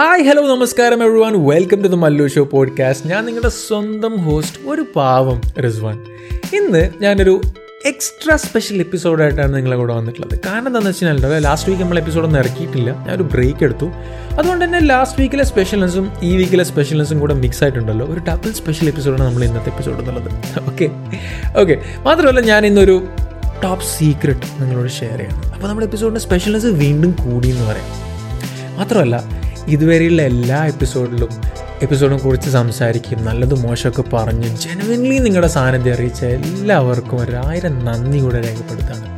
Hi hello നമസ്കാരം every welcome to the Mallu show podcast ഞാൻ നിങ്ങളുടെ സ്വന്തം ഹോസ്റ്റ് ഒരു പാവം റിസ്വാൻ. ഇന്ന് ഞാനൊരു എക്സ്ട്രാ സ്പെഷ്യൽ എപ്പിസോഡായിട്ടാണ് നിങ്ങളെ കൂടെ വന്നിട്ടുള്ളത്. കാരണം എന്താണെന്ന് വെച്ചാൽ ലാസ്റ്റ് വീക്ക് നമ്മൾ എപ്പിസോഡൊന്നും ഇറക്കിയിട്ടില്ല. ഞാനൊരു ബ്രേക്ക് എടുത്തു. അതുകൊണ്ട് തന്നെ ലാസ്റ്റ് വീക്കിലെ സ്പെഷ്യൽനെസ്സും ഈ വീക്കിലെ സ്പെഷ്യൽനെസ്സും കൂടെ മിക്സ് ആയിട്ടുണ്ടല്ലോ. ഒരു ഡബിൾ സ്പെഷ്യൽ എപ്പിസോഡാണ് നമ്മൾ ഇന്നത്തെ എപ്പിസോഡ് എന്നുള്ളത്. ഓക്കെ ഓക്കെ മാത്രമല്ല ഞാൻ ഇന്നൊരു ടോപ്പ് സീക്രട്ട് നിങ്ങളോട് ഷെയർ ചെയ്യണം. അപ്പോൾ നമ്മുടെ എപ്പിസോഡിന്റെ സ്പെഷ്യൽനെസ് വീണ്ടും കൂടി എന്ന് പറയാം. മാത്രമല്ല ഇതുവരെയുള്ള എല്ലാ എപ്പിസോഡിലും എപ്പിസോഡും കുറിച്ച് സംസാരിക്കും നല്ലതും മോശമൊക്കെ പറഞ്ഞ് ജെനുവൻലി നിങ്ങളുടെ സാന്നിധ്യം അറിയിച്ച എല്ലാവർക്കും ഒരായിരം നന്ദി കൂടെ രേഖപ്പെടുത്താണ്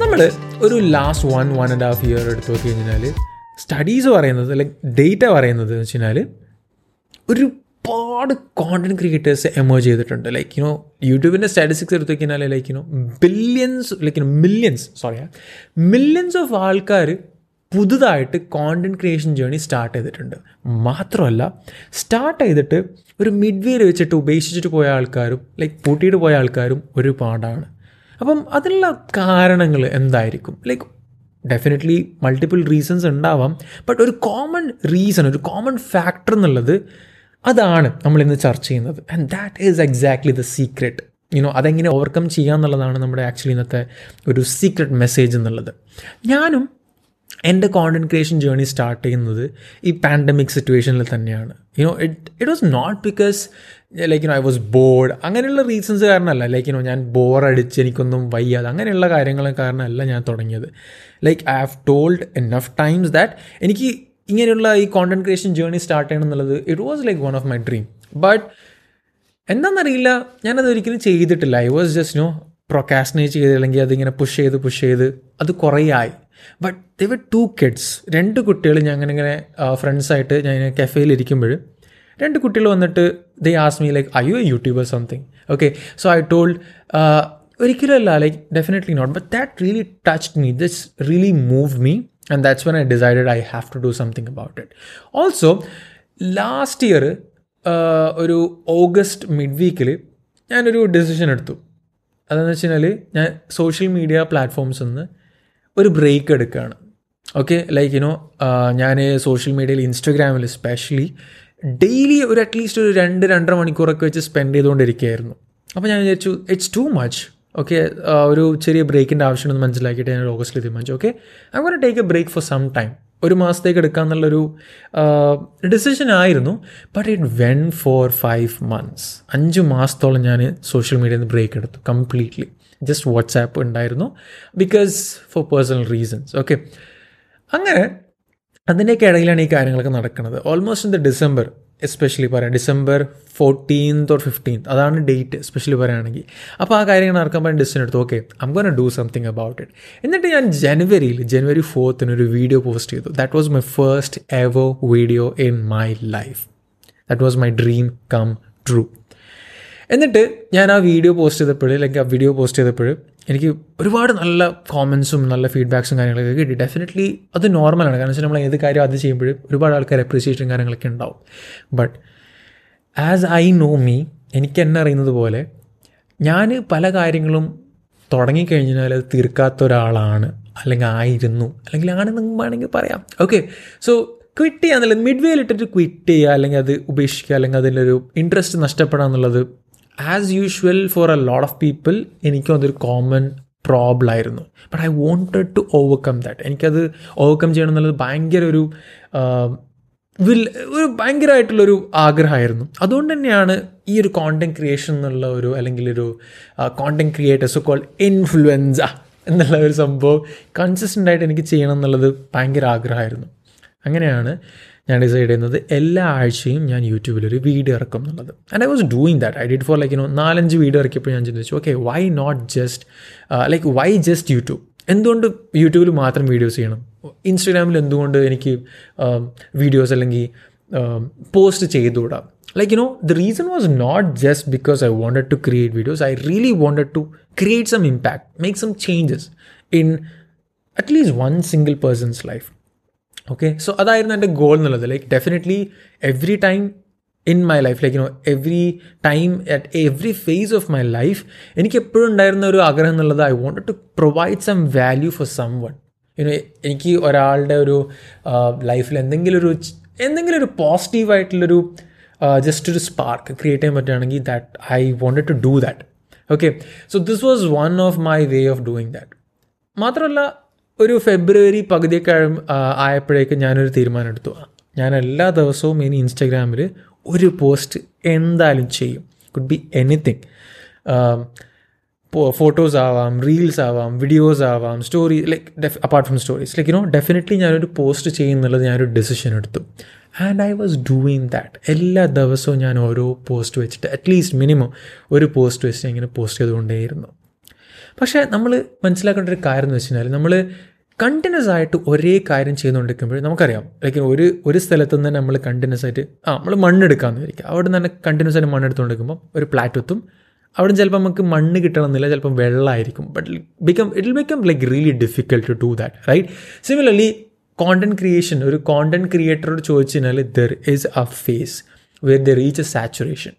നമ്മൾ ഒരു last one one and half year എടുത്തു നോക്കി കഴിഞ്ഞാൽ സ്റ്റഡീസ് പറയുന്നത് അല്ലെങ്കിൽ ഡേറ്റ പറയുന്നത് എന്ന് വെച്ചാൽ ഒരുപാട് കോണ്ടന്റ് ക്രിയേറ്റേഴ്സ് എമേജ് ചെയ്തിട്ടുണ്ട്. ലൈക്ക് യുനോ യൂട്യൂബിന്റെ സ്റ്റാറ്റിസ്റ്റിക്സ് എടുത്തു കഴിഞ്ഞാൽ like you know billions like you know millions sorry millions of ആൾക്കാർ പുതുതായിട്ട് കോണ്ടന്റ് ക്രിയേഷൻ ജേണി സ്റ്റാർട്ട് ചെയ്തിട്ടുണ്ട്. മാത്രമല്ല സ്റ്റാർട്ട് ചെയ്തിട്ട് ഒരു മിഡ് വേയിൽ വെച്ചിട്ട് ഉപേക്ഷിച്ചിട്ട് പോയ ആൾക്കാരും ലൈക്ക് പൂട്ടിയിട്ട് പോയ ആൾക്കാരും ഒരുപാടാണ് അപ്പം അതിനുള്ള കാരണങ്ങൾ എന്തായിരിക്കും? ലൈക്ക് ഡെഫിനറ്റ്ലി മൾട്ടിപ്പിൾ റീസൺസ് ഉണ്ടാവാം ബട്ട് ഒരു കോമൺ റീസൺ ഒരു കോമൺ ഫാക്ടർ എന്നുള്ളത് അതാണ് നമ്മൾ ഇന്ന് ചർച്ച ചെയ്യുന്നത്. And that is exactly the secret you know അതെങ്ങനെ ഓവർകം ചെയ്യാന്നുള്ളതാണ് നമ്മുടെ ആക്ച്വലി ഇന്നത്തെ ഒരു സീക്രട്ട് മെസ്സേജ് എന്നുള്ളത്. ഞാനും എന്റെ കോണ്ടന്റ് ക്രിയേഷൻ ജേർണി സ്റ്റാർട്ട് ചെയ്യുന്നത് ഈ പാൻഡമിക് സിറ്റുവേഷനിൽ തന്നെയാണ്. You know it it was not because like you know I was bored അങ്ങനെയുള്ള റീസൺസ് കാരണമല്ല. ലൈക്ക് യുനോ ഞാൻ ബോർ അടിച്ച് എനിക്കൊന്നും വയ്യാതെ അങ്ങനെയുള്ള കാര്യങ്ങൾ കാരണമല്ല ഞാൻ തുടങ്ങിയത്. Like I have told enough times that എനിക്ക് ഇങ്ങനെയുള്ള ഈ കോണ്ടന്റ് ക്രിയേഷൻ ജേർണി സ്റ്റാർട്ട് ചെയ്യണം എന്നുള്ളത് it was like one of my dream but എന്താണെന്നറിയില്ല ഞാനത് ഒരിക്കലും ചെയ്തിട്ടില്ല. I was just no procrastinate ചെയ്ത് അല്ലെങ്കിൽ അതിങ്ങനെ പുഷ് ചെയ്ത് പുഷ് ചെയ്ത് അത് കുറേ ആയി ബട്ട് ദർ ടു കിഡ്സ് രണ്ട് കുട്ടികൾ ഇങ്ങനെ ഫ്രണ്ട്സായിട്ട് ഞാൻ കഫേയിലിരിക്കുമ്പോൾ രണ്ട് കുട്ടികൾ വന്നിട്ട് they ask me like I you a YouTuber something okay so I told ഒരിക്കലും അല്ല. Like definitely not but that really touched me this really move me and that's when I decided I have to do something about it also last year ഒരു August mid വീക്കിൽ ഞാനൊരു decision എടുത്തു. അതെന്ന് വെച്ച് കഴിഞ്ഞാൽ ഞാൻ സോഷ്യൽ മീഡിയ പ്ലാറ്റ്ഫോംസിൽ നിന്ന് ഒരു ബ്രേക്ക് എടുക്കുകയാണ് ഓക്കെ ലൈക്ക് യുനോ ഞാൻ സോഷ്യൽ മീഡിയയിൽ ഇൻസ്റ്റഗ്രാമിൽ സ്പെഷ്യലി ഡെയിലി ഒരു അറ്റ്ലീസ്റ്റ് ഒരു രണ്ട് രണ്ടര മണിക്കൂറൊക്കെ വെച്ച് സ്പെൻഡ് ചെയ്തുകൊണ്ടിരിക്കുകയായിരുന്നു അപ്പോൾ ഞാൻ വിചാരിച്ചു ഇറ്റ്സ് ടു മച്ച് ഓക്കെ ഒരു ചെറിയ ബ്രേക്കിന്റെ ആവശ്യമുണ്ടെന്ന് മനസ്സിലാക്കിയിട്ട് ഞാൻ ഓഗസ്റ്റിൽ തീരുമാനിച്ചു. Okay I won't take a break for some time ഒരു മാസത്തേക്ക് എടുക്കാമെന്നുള്ളൊരു ഡിസിഷൻ ആയിരുന്നു. But it when four five months അഞ്ച് മാസത്തോളം ഞാൻ സോഷ്യൽ മീഡിയയിൽ നിന്ന് ബ്രേക്ക് എടുത്തു കംപ്ലീറ്റ്ലി ജസ്റ്റ് വാട്സാപ്പ് ഉണ്ടായിരുന്നു. Because for personal reasons okay അങ്ങനെ അതിന്റെയൊക്കെ ഇടയിലാണ് ഈ കാര്യങ്ങളൊക്കെ നടക്കുന്നത്. Almost in the December especially പറയാം. ഡിസംബർ ഫോർട്ടീൻത്ത് ഓർ ഫിഫ്റ്റീൻത്ത് അതാണ് ഡേറ്റ് എസ്പെഷ്യലി പറയുകയാണെങ്കിൽ അപ്പോൾ ആ കാര്യങ്ങൾ നടക്കാൻ പറയാൻ ഡിസിഷൻ എടുത്തു. Okay I'm gonna do something about it എന്നിട്ട് ഞാൻ ജനുവരിയിൽ ജനുവരി ഫോർത്തിന് ഒരു വീഡിയോ പോസ്റ്റ് ചെയ്തു. That was my first ever video in my life that was my dream come true എന്നിട്ട് ഞാൻ ആ വീഡിയോ പോസ്റ്റ് ചെയ്തപ്പോൾ അല്ലെങ്കിൽ ആ വീഡിയോ പോസ്റ്റ് ചെയ്തപ്പോൾ എനിക്ക് ഒരുപാട് നല്ല കോമൻസും നല്ല ഫീഡ്ബാക്സും കാര്യങ്ങളൊക്കെ കിട്ടി. ഡെഫിനറ്റ്ലി അത് നോർമലാണ് കാരണം വെച്ചാൽ നമ്മൾ ഏത് കാര്യം അത് ചെയ്യുമ്പോഴും ഒരുപാട് ആൾക്കാർ അപ്രീസിയേഷൻ കാര്യങ്ങളൊക്കെ ഉണ്ടാവും. But as I know me എനിക്ക് എന്നെ അറിയുന്നത് പോലെ ഞാൻ പല കാര്യങ്ങളും തുടങ്ങിക്കഴിഞ്ഞാൽ അത് തീർക്കാത്ത ഒരാളാണ്. അല്ലെങ്കിൽ ആയിരുന്നു. അല്ലെങ്കിൽ ആണെന്ന് വേണമെങ്കിൽ പറയാം. ഓക്കെ സോ ക്വിറ്റ് ചെയ്യാന്നുള്ളത് മിഡ് വേയിൽ ഇട്ടിട്ട് ക്വിറ്റ് ചെയ്യുക അല്ലെങ്കിൽ അത് ഉപേക്ഷിക്കുക അല്ലെങ്കിൽ അതിലൊരു ഇൻട്രസ്റ്റ് നഷ്ടപ്പെടുക as usual for a lot of people എനിക്കും അതൊരു കോമൺ പ്രോബ്ലം ആയിരുന്നു. But I wanted to overcome that എനിക്കത് ഓവർകം ചെയ്യണം എന്നുള്ളത് ഭയങ്കര ഒരു വിൽ ഒരു ഭയങ്കരമായിട്ടുള്ളൊരു ആഗ്രഹമായിരുന്നു. അതുകൊണ്ട് തന്നെയാണ് ഈ ഒരു കോണ്ടന്റ് ക്രിയേഷൻ എന്നുള്ള ഒരു അല്ലെങ്കിൽ ഒരു കോണ്ടന്റ് ക്രിയേറ്റേഴ്സ് കോൾ ഇൻഫ്ലുവൻസ എന്നുള്ള ഒരു സംഭവം കൺസിസ്റ്റന്റ് ആയിട്ട് എനിക്ക് ചെയ്യണം എന്നുള്ളത് ഭയങ്കര ആഗ്രഹമായിരുന്നു. അങ്ങനെയാണ് ഞാൻ ഡിസൈഡ് ചെയ്യുന്നത് എല്ലാ ആഴ്ചയും ഞാൻ യൂട്യൂബിൽ ഒരു വീഡിയോ ഇറക്കും എന്നുള്ളത്. And I was doing that I did for like you know നാലഞ്ച് വീഡിയോ ഇറക്കിയപ്പോൾ ഞാൻ ചിന്തിച്ചു okay why not just like why just YouTube എന്തുകൊണ്ട് യൂട്യൂബിൽ മാത്രം വീഡിയോസ് ചെയ്യണം? ഇൻസ്റ്റഗ്രാമിൽ എന്തുകൊണ്ട് എനിക്ക് വീഡിയോസ് അല്ലെങ്കിൽ post ചെയ്തുകൂടാ? Like you know the reason was not just because I wanted to create videos I really wanted to create some impact make some changes in at least one single person's life okay so അതായിരുന്നു എന്റെ goal എന്നുള്ളത്. Like definitely every time in my life like you know every time at every phase of my life എനിക്ക് എപ്പോഴും ഉണ്ടായിരുന്ന ഒരു ആഗ്രഹം എന്നുള്ളത് I want to provide some value for someone you know എനിക്ക് ഒരാളുടെ ഒരു ലൈഫിൽ എന്തെങ്കിലും ഒരു എന്തെങ്കിലും ഒരു പോസിറ്റീവായിട്ടുള്ളൊരു ജസ്റ്റ് ഒരു സ്പാർക്ക് ക്രിയേറ്റ് ചെയ്യാൻ പറ്റുകയാണെങ്കിൽ that I wanted to do that okay so this was one of my way of doing that മാത്രമല്ല ഒരു ഫെബ്രുവരി പകുതിയൊക്കെ ആയപ്പോഴേക്കും ഞാനൊരു തീരുമാനം എടുത്തു ഞാൻ എല്ലാ ദിവസവും ഇനി ഇൻസ്റ്റാഗ്രാമിൽ ഒരു പോസ്റ്റ് എന്തായാലും ചെയ്യും. കുഡ് ബി എനിത്തിങ് ഫോട്ടോസ് ആവാം റീൽസ് ആവാം വീഡിയോസ് ആവാം story like apart from stories like you know definitely ഞാനൊരു പോസ്റ്റ് ചെയ്യുന്നുള്ളത് ഞാനൊരു ഡെസിഷൻ എടുത്തു. And I was doing that എല്ലാ ദിവസവും ഞാൻ ഓരോ പോസ്റ്റ് വെച്ചിട്ട് അറ്റ്ലീസ്റ്റ് മിനിമം ഒരു പോസ്റ്റ് വെച്ചിട്ട് ഇങ്ങനെ പോസ്റ്റ് ചെയ്തുകൊണ്ടേയിരുന്നു. പക്ഷേ നമ്മൾ മനസ്സിലാക്കേണ്ട ഒരു കാര്യം എന്ന് വെച്ച് കഴിഞ്ഞാൽ നമ്മൾ കണ്ടിന്യൂസ് ആയിട്ട് ഒരേ കാര്യം ചെയ്തുകൊണ്ടിരിക്കുമ്പോൾ നമുക്കറിയാം ലൈക്ക് ഒരു ഒരു സ്ഥലത്തു നിന്ന് നമ്മൾ കണ്ടിന്യൂസ് ആയിട്ട് ആ നമ്മൾ മണ്ണെടുക്കാമെന്ന് വിചാരിക്കുക. അവിടെ നിന്ന് തന്നെ കണ്ടിന്യൂസ് ആയിട്ട് മണ്ണെടുത്തുകൊണ്ടിരിക്കുമ്പോൾ ഒരു പ്ലാറ്റെത്തും അവിടെ ചിലപ്പോൾ നമുക്ക് മണ്ണ് കിട്ടണമെന്നില്ല ചിലപ്പോൾ വെള്ളമായിരിക്കും. But become it become like really difficult to do that right similarly content creation ഒരു കോണ്ടന്റ് ക്രിയേറ്ററോട് ചോദിച്ചു കഴിഞ്ഞാൽ there is a phase where the reach a saturation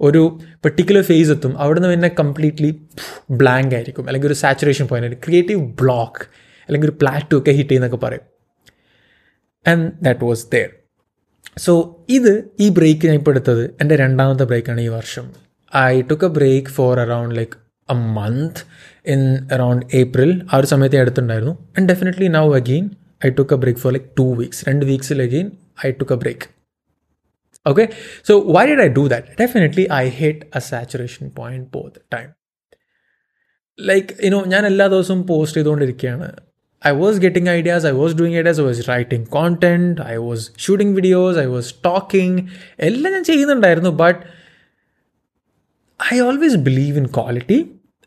ഒരു പെർട്ടിക്കുലർ ഫേസ് എത്തും അവിടെ നിന്ന് പിന്നെ കംപ്ലീറ്റ്ലി ബ്ലാങ്ക് ആയിരിക്കും. അല്ലെങ്കിൽ ഒരു സാച്ചുറേഷൻ പോയിന്റ് ക്രിയേറ്റീവ് ബ്ലോക്ക് അല്ലെങ്കിൽ ഒരു പ്ലാറ്റു ഒക്കെ ഹിറ്റ് ചെയ്യുന്നൊക്കെ പറയും. And that was there so ഇത് ഈ ബ്രേക്ക് ഞാൻ ഇപ്പോൾ എടുത്തത് എന്റെ രണ്ടാമത്തെ ബ്രേക്കാണ് ഈ വർഷം. I took a break for around like a month in around April ആ ഒരു സമയത്ത് എടുത്തിട്ടുണ്ടായിരുന്നു. And definitely now again I took a break for like two weeks രണ്ട് വീക്സിൽ again I took a break okay so why did I do that definitely I hate a saturation point both time. Like you know ഞാൻ എല്ലാ ദിവസവും post ചെയ്തുകൊണ്ടിരിക്കുകയാണ്. I was getting ideas I was doing ideas I was writing content I was shooting videos I was talking എല്ലാം ഞാൻ ചെയ്യുന്നുണ്ടായിരുന്നു but I always believe in quality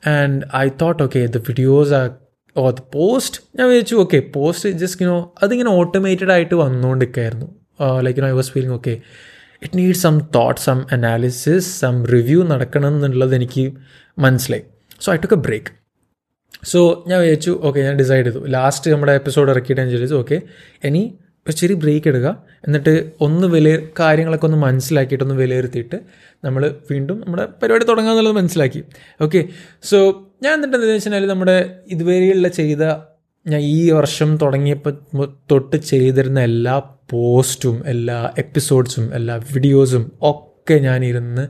and I thought okay the videos are or the post ഞാൻ വിചാരിച്ചു okay post just you know അതിങ്ങനെ automated ആയിട്ട് വന്നുകൊണ്ടിരിക്കുകയായിരുന്നു like you know I was feeling okay it need some thought some analysis some review നടക്കണം എന്നുള്ളത് എനിക്ക് മനസ്സിലായി. So I took a break so ഞാൻ വിചാരിച്ചു ഓക്കെ ഞാൻ ഡിസൈഡ് ചെയ്തു. ലാസ്റ്റ് നമ്മുടെ എപ്പിസോഡ് ഇറക്കിയിട്ട് ഞാൻ ചോദിച്ചു ഓക്കെ ഇനി ഒരു ചെറിയ ബ്രേക്ക് എടുക്കുക. എന്നിട്ട് ഒന്ന് വില കാര്യങ്ങളൊക്കെ ഒന്ന് മനസ്സിലാക്കിയിട്ട് ഒന്ന് വിലയിരുത്തിയിട്ട് നമ്മൾ വീണ്ടും നമ്മുടെ പരിപാടി തുടങ്ങുക എന്നുള്ളത് മനസ്സിലാക്കി. ഓക്കെ സോ ഞാൻ എന്നിട്ട് എന്താണെന്ന് വെച്ച് കഴിഞ്ഞാൽ നമ്മുടെ ഇതുവരെയുള്ള ചെയ്ത ഞാൻ ഈ വർഷം തുടങ്ങിയപ്പോൾ തൊട്ട് ചെയ്തിരുന്ന എല്ലാ പോസ്റ്റും എല്ലാ എപ്പിസോഡ്സും എല്ലാ വീഡിയോസും ഒക്കെ ഞാനിരുന്ന്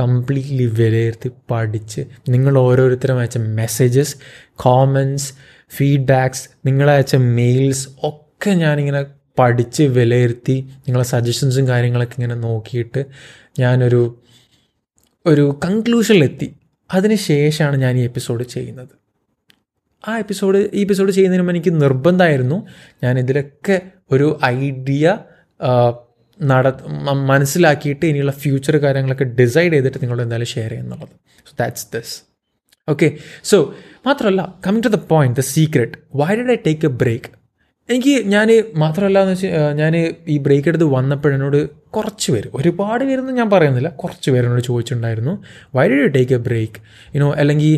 കംപ്ലീറ്റ്ലി വിലയിരുത്തി പഠിച്ച് നിങ്ങൾ ഓരോരുത്തരും അയച്ച മെസ്സേജസ് കോമൻസ് ഫീഡ്ബാക്സ് നിങ്ങളയച്ച മെയിൽസ് ഒക്കെ ഞാനിങ്ങനെ പഠിച്ച് വിലയിരുത്തി നിങ്ങളെ സജഷൻസും കാര്യങ്ങളൊക്കെ ഇങ്ങനെ നോക്കിയിട്ട് ഞാനൊരു ഒരു കൺക്ലൂഷനിലെത്തി അതിന് ശേഷമാണ് ഞാൻ ഈ എപ്പിസോഡ് ചെയ്യുന്നത്. ആ എപ്പിസോഡ് ഈ എപ്പിസോഡ് ചെയ്യുന്നതിന് മുമ്പ് എനിക്ക് നിർബന്ധമായിരുന്നു ഞാൻ ഇതിലൊക്കെ ഒരു ഐഡിയ നട മനസ്സിലാക്കിയിട്ട് ഇനിയുള്ള ഫ്യൂച്ചർ കാര്യങ്ങളൊക്കെ ഡിസൈഡ് ചെയ്തിട്ട് നിങ്ങളോട് എന്തായാലും share ചെയ്യുന്നുള്ളത് so that's this okay so മാത്രമല്ല coming to the point the secret why did I take a break എനിക്ക് ഞാൻ മാത്രമല്ല എന്ന് വെച്ചാൽ ഞാൻ ഈ ബ്രേക്ക് എടുത്ത് വന്നപ്പോഴെന്നോട് കുറച്ച് പേര് ഒരുപാട് പേരൊന്നും ഞാൻ പറയുന്നില്ല കുറച്ച് പേരെന്നോട് ചോദിച്ചിട്ടുണ്ടായിരുന്നു why do you take a break you know അല്ലെങ്കിൽ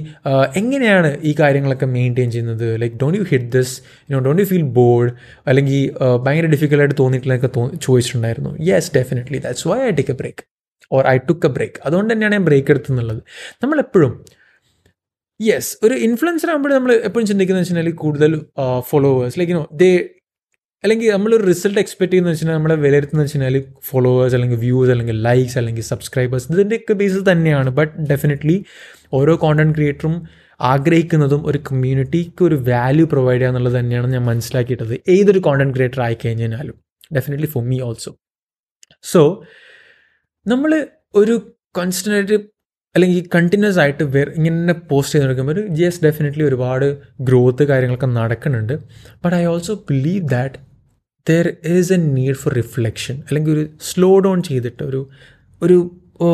എങ്ങനെയാണ് ഈ കാര്യങ്ങളൊക്കെ മെയിന്റെയിൻ ചെയ്യുന്നത്? Like don't you hit this you know don't you feel bored അല്ലെങ്കിൽ ഭയങ്കര ഡിഫിക്കൽട്ടായിട്ട് തോന്നിയിട്ടുള്ളതൊക്കെ തോ ചോദിച്ചിട്ടുണ്ടായിരുന്നു. Yes definitely that's why I take a break or I took a break അതുകൊണ്ട് തന്നെയാണ് ഞാൻ ബ്രേക്ക് എടുത്തെന്നുള്ളത് നമ്മളെപ്പോഴും യെസ് ഒരു ഇൻഫ്ലുവൻസർ ആകുമ്പോൾ നമ്മൾ എപ്പോഴും ചിന്തിക്കുന്നത് വെച്ചാൽ കൂടുതൽ ഫോളോവേഴ്സ് ലൈക്ക് യുനോ ദേ അല്ലെങ്കിൽ നമ്മളൊരു റിസൾട്ട് എക്സ്പെക്ട് ചെയ്യുന്ന വെച്ചാൽ നമ്മളെ വിലയിരുത്തുന്ന വെച്ചാൽ ഫോളോവേഴ്സ് അല്ലെങ്കിൽ വ്യൂസ് അല്ലെങ്കിൽ ലൈക്സ് അല്ലെങ്കിൽ സബ്സ്ക്രൈബേഴ്സ് ഇതിന്റെയൊക്കെ ബേസിൽ തന്നെയാണ്. ബട്ട് ഡെഫിനറ്റ്ലി ഓരോ കോണ്ടന്റ് ക്രിയേറ്ററും ആഗ്രഹിക്കുന്നതും ഒരു കമ്മ്യൂണിറ്റിക്ക് ഒരു വാല്യൂ പ്രൊവൈഡ് ചെയ്യുക എന്നുള്ളത് തന്നെയാണ് ഞാൻ മനസ്സിലാക്കിയിട്ടത് ഏതൊരു കോണ്ടന്റ് ക്രിയേറ്റർ ആയി കഴിഞ്ഞാലും. Definitely for me also so നമ്മൾ ഒരു കോൺസ്റ്റന്റ് അല്ലെങ്കിൽ ഈ കണ്ടിന്യൂസ് ആയിട്ട് വേറെ ഇങ്ങനെ പോസ്റ്റ് ചെയ്ത് നോക്കുമ്പോൾ ഒരു യെസ് ഡെഫിനറ്റ്ലി ഒരുപാട് ഗ്രോത്ത് കാര്യങ്ങളൊക്കെ നടക്കുന്നുണ്ട്. But I also believe that there is a need for reflection അല്ലെങ്കിൽ ഒരു സ്ലോ ഡൗൺ ചെയ്തിട്ട് ഒരു ഒരു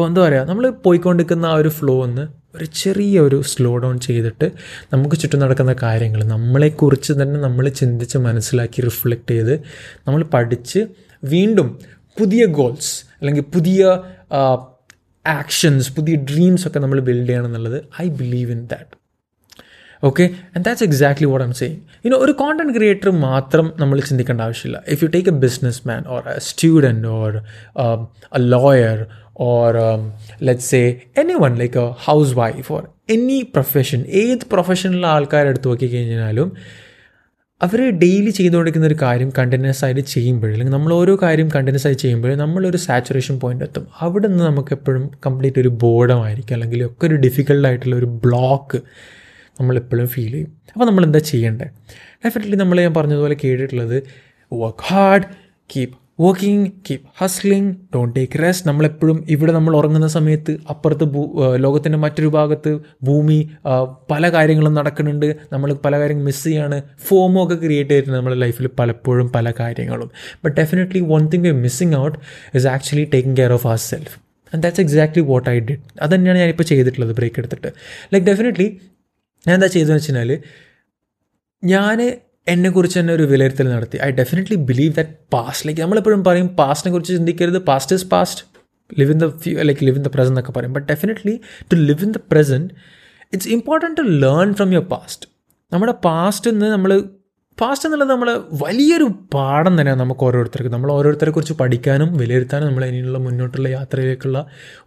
എന്താ പറയുക നമ്മൾ പോയിക്കൊണ്ടിരിക്കുന്ന ആ ഒരു ഫ്ലോ ഒന്ന് ഒരു ചെറിയ ഒരു സ്ലോ ഡൗൺ ചെയ്തിട്ട് നമുക്ക് ചുറ്റും നടക്കുന്ന കാര്യങ്ങൾ നമ്മളെക്കുറിച്ച് തന്നെ നമ്മൾ ചിന്തിച്ച് മനസ്സിലാക്കി റിഫ്ലക്റ്റ് ചെയ്ത് നമ്മൾ പഠിച്ച് വീണ്ടും പുതിയ ഗോൾസ് അല്ലെങ്കിൽ പുതിയ ആക്ഷൻസ് പുതിയ ഡ്രീംസ് ഒക്കെ നമ്മൾ ബിൽഡ് ചെയ്യണം എന്നുള്ളത് I believe in that okay and that's exactly what I'm saying ഇനി ഒരു കോണ്ടന്റ് ക്രിയേറ്റർ മാത്രം നമ്മൾ ചിന്തിക്കേണ്ട ആവശ്യമില്ല. If you take a businessman or a student or a lawyer or let's say anyone like a housewife or any profession ഏത് പ്രൊഫഷനിലുള്ള ആൾക്കാരെടുത്ത് നോക്കി കഴിഞ്ഞാലും അവർ ഡെയിലി ചെയ്തുകൊണ്ടിരിക്കുന്ന ഒരു കാര്യം കണ്ടിന്യൂസ് ആയിട്ട് ചെയ്യുമ്പോൾ അല്ലെങ്കിൽ നമ്മൾ ഓരോ കാര്യം കണ്ടിന്യൂസ് ആയി ചെയ്യുമ്പോൾ നമ്മളൊരു സാച്ചുറേഷൻ പോയിന്റ് എത്തും. അവിടെ നിന്ന് നമുക്ക് എപ്പോഴും കംപ്ലീറ്റ് ഒരു ബോർഡമായിരിക്കും അല്ലെങ്കിൽ ഒക്കെ ഒരു ഡിഫിക്കൽട്ടായിട്ടുള്ള ഒരു ബ്ലോക്ക് നമ്മളെപ്പോഴും ഫീൽ ചെയ്യും. അപ്പോൾ നമ്മൾ എന്താ ചെയ്യേണ്ടത്? ഡെഫിനറ്റ്ലി നമ്മൾ ഞാൻ പറഞ്ഞതുപോലെ കേട്ടിട്ടുള്ളത് work hard keep working keep hustling don't take rest നമ്മളെപ്പോഴും ഇവിടെ നമ്മൾ ഉറങ്ങുന്ന സമയത്ത് അപ്പുറത്ത് ഭൂ ലോകത്തിന്റെ മറ്റൊരു ഭാഗത്ത് ഭൂമി പല കാര്യങ്ങളും നടക്കുന്നുണ്ട്. നമ്മൾ പല കാര്യങ്ങൾ മിസ് ചെയ്യാണ്. ഫോമോ ഒക്കെ ക്രിയേറ്റ് ചെയ്തിട്ടുണ്ട് നമ്മുടെ ലൈഫിൽ പലപ്പോഴും പല കാര്യങ്ങളും. But definitely one thing we missing out is actually taking care of our self and that's exactly what I did അത് തന്നെയാണ് ഞാനിപ്പോൾ ചെയ്തിട്ടുള്ളത് ബ്രേക്ക് എടുത്തിട്ട്. ലൈക്ക് ഡെഫിനറ്റ്ലി ഞാൻ എന്താ ചെയ്തതെന്ന് വെച്ച് കഴിഞ്ഞാൽ ഞാൻ എന്നെക്കുറിച്ച് തന്നെ ഒരു വിലയിരുത്തൽ നടത്തി. I definitely believe that past like നമ്മളെപ്പോഴും പറയും പാസ്റ്റിനെ കുറിച്ച് ചിന്തിക്കരുത്. Past is past live in the few like live in the present എന്നൊക്കെ പറയും. But definitely to live in the present it's important to learn from your past നമ്മുടെ past നിന്ന് നമ്മൾ പാസ്റ്റ് എന്നുള്ളത് നമ്മൾ വലിയൊരു പാഠം തന്നെയാണ് നമുക്ക് ഓരോരുത്തർക്ക്. നമ്മൾ ഓരോരുത്തരെ കുറിച്ച് പഠിക്കാനും വിലയിരുത്താനും നമ്മൾ ഇനിയുള്ള മുന്നോട്ടുള്ള യാത്രയിലേക്കുള്ള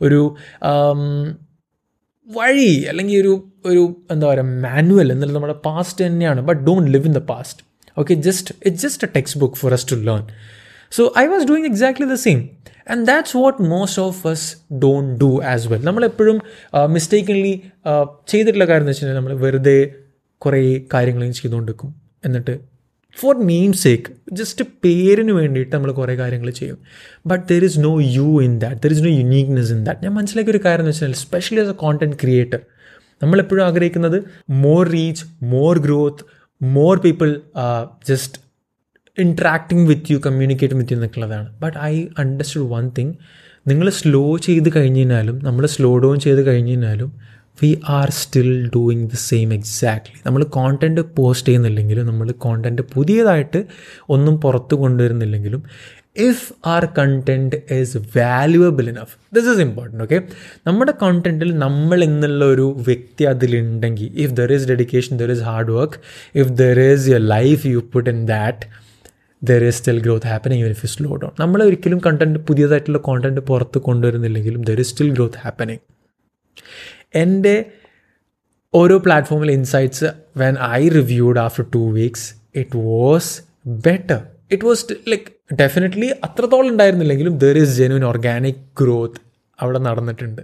ഒരു ആം, വഴി അല്ലെങ്കിൽ ഒരു ഒരു എന്താ പറയുക മാനുവൽ എന്നുള്ളത് നമ്മുടെ പാസ്റ്റ് തന്നെയാണ്. But don't live in the past okay just it's just a textbook for us to learn so I was doing exactly the same and that's what most of us don't do as well നമ്മളെപ്പോഴും mistakenly ചെയ്തിട്ടുള്ള കാര്യം എന്ന് വെച്ച് കഴിഞ്ഞാൽ നമ്മൾ വെറുതെ കുറേ കാര്യങ്ങളും ചെയ്തുകൊണ്ടിരിക്കും. എന്നിട്ട് ഫോർ നെയിം സേക്ക് ജസ്റ്റ് പേരിന് വേണ്ടിയിട്ട് നമ്മൾ കുറേ കാര്യങ്ങൾ ചെയ്യും. But there is no you in that there is no uniqueness in that ഞാൻ മനസ്സിലാക്കിയ ഒരു കാര്യം എന്ന് വെച്ചാൽ specially as a content creator നമ്മളെപ്പോഴും ആഗ്രഹിക്കുന്നത് more reach more growth more people just interacting with you communicate with you എന്നൊക്കെയുള്ളതാണ്. But I understood one thing നിങ്ങൾ slow ചെയ്ത് കഴിഞ്ഞ് കഴിഞ്ഞാലും നമ്മൾ സ്ലോ ഡൗൺ ചെയ്ത് കഴിഞ്ഞ് കഴിഞ്ഞാലും we are still doing the same exactly നമ്മൾ കോണ്ടന്റ് പോസ്റ്റ് ചെയ്യുന്നില്ലെങ്കിലും നമ്മൾ കോണ്ടന്റ് പുതിയതായിട്ട് ഒന്നും പുറത്ത് കൊണ്ടുവരുന്നില്ലെങ്കിലും if are content is valuable enough this is important okay നമ്മുടെ കോണ്ടന്റിൽ നമ്മൾ എന്നുള്ള ഒരു വ്യക്തി അതിലുണ്ടെങ്കിൽ if there is dedication there is hard work if there is your life you put in that there is still growth happening even if slow down നമ്മൾ ഒരിക്കലും content പുതിയതായിട്ടുള്ള content പുറത്ത് കൊണ്ടുവരുന്നില്ലെങ്കിലും there is still growth happening എന്റെ ഓരോ പ്ലാറ്റ്ഫോമിൽ insights when I reviewed after two weeks it was better it was like definitely അത്രത്തോളം ഉണ്ടായിരുന്നില്ലെങ്കിലും there is genuine organic growth അവിടെ നടന്നിട്ടുണ്ട്.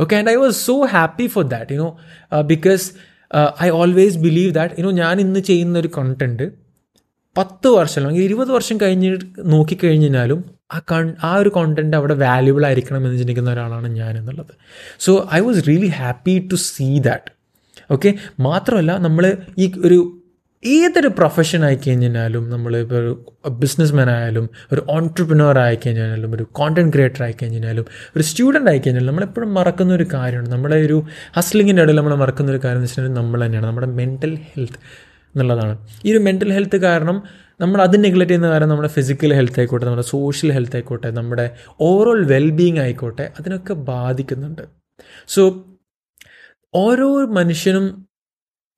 Okay and I was so happy for that you know because I always believe that you know ഞാൻ ഇന്ന് ചെയ്യുന്ന ഒരു content പത്ത് വർഷം അല്ലെങ്കിൽ ഇരുപത് വർഷം കഴിഞ്ഞ് നോക്കിക്കഴിഞ്ഞാലും ആ കൺ ആ ഒരു കോണ്ടന്റ് അവിടെ വാല്യുബിൾ ആയിരിക്കണം എന്ന് ചിന്തിക്കുന്ന ഒരാളാണ് ഞാൻ എന്നുള്ളത്. So I was really happy to see that okay മാത്രമല്ല നമ്മൾ ഈ ഒരു ഏതൊരു പ്രൊഫഷൻ ആയി കഴിഞ്ഞാലും നമ്മൾ ഇപ്പോൾ ഒരു ബിസിനസ്മാൻ ആയാലും ഒരു ഓൺട്രപ്രനോർ ആയി കഴിഞ്ഞാലും ഒരു കോണ്ടന്റ് ക്രിയേറ്റർ ആയി കഴിഞ്ഞാലും ഒരു സ്റ്റുഡന്റ് കഴിഞ്ഞാലും നമ്മളെപ്പോഴും മറക്കുന്ന ഒരു കാര്യമാണ്. നമ്മുടെ ഒരു ഹസ്ലിങ്ങിന്റെ ഇടയിൽ നമ്മൾ മറക്കുന്ന ഒരു കാര്യം എന്ന് വെച്ചിട്ടുണ്ടെങ്കിൽ നമ്മൾ തന്നെയാണ്. നമ്മുടെ മെന്റൽ ഹെൽത്ത് എന്നുള്ളതാണ്. ഈ ഒരു മെന്റൽ ഹെൽത്ത് കാരണം നമ്മൾ അത് നെഗ്ലക്റ്റ് ചെയ്യുന്ന കാരണം നമ്മുടെ ഫിസിക്കൽ ഹെൽത്ത് ആയിക്കോട്ടെ നമ്മുടെ സോഷ്യൽ ഹെൽത്ത് ആയിക്കോട്ടെ നമ്മുടെ ഓവറോൾ വെൽബീങ് ആയിക്കോട്ടെ അതിനൊക്കെ ബാധിക്കുന്നുണ്ട്. സോ ഓരോ മനുഷ്യനും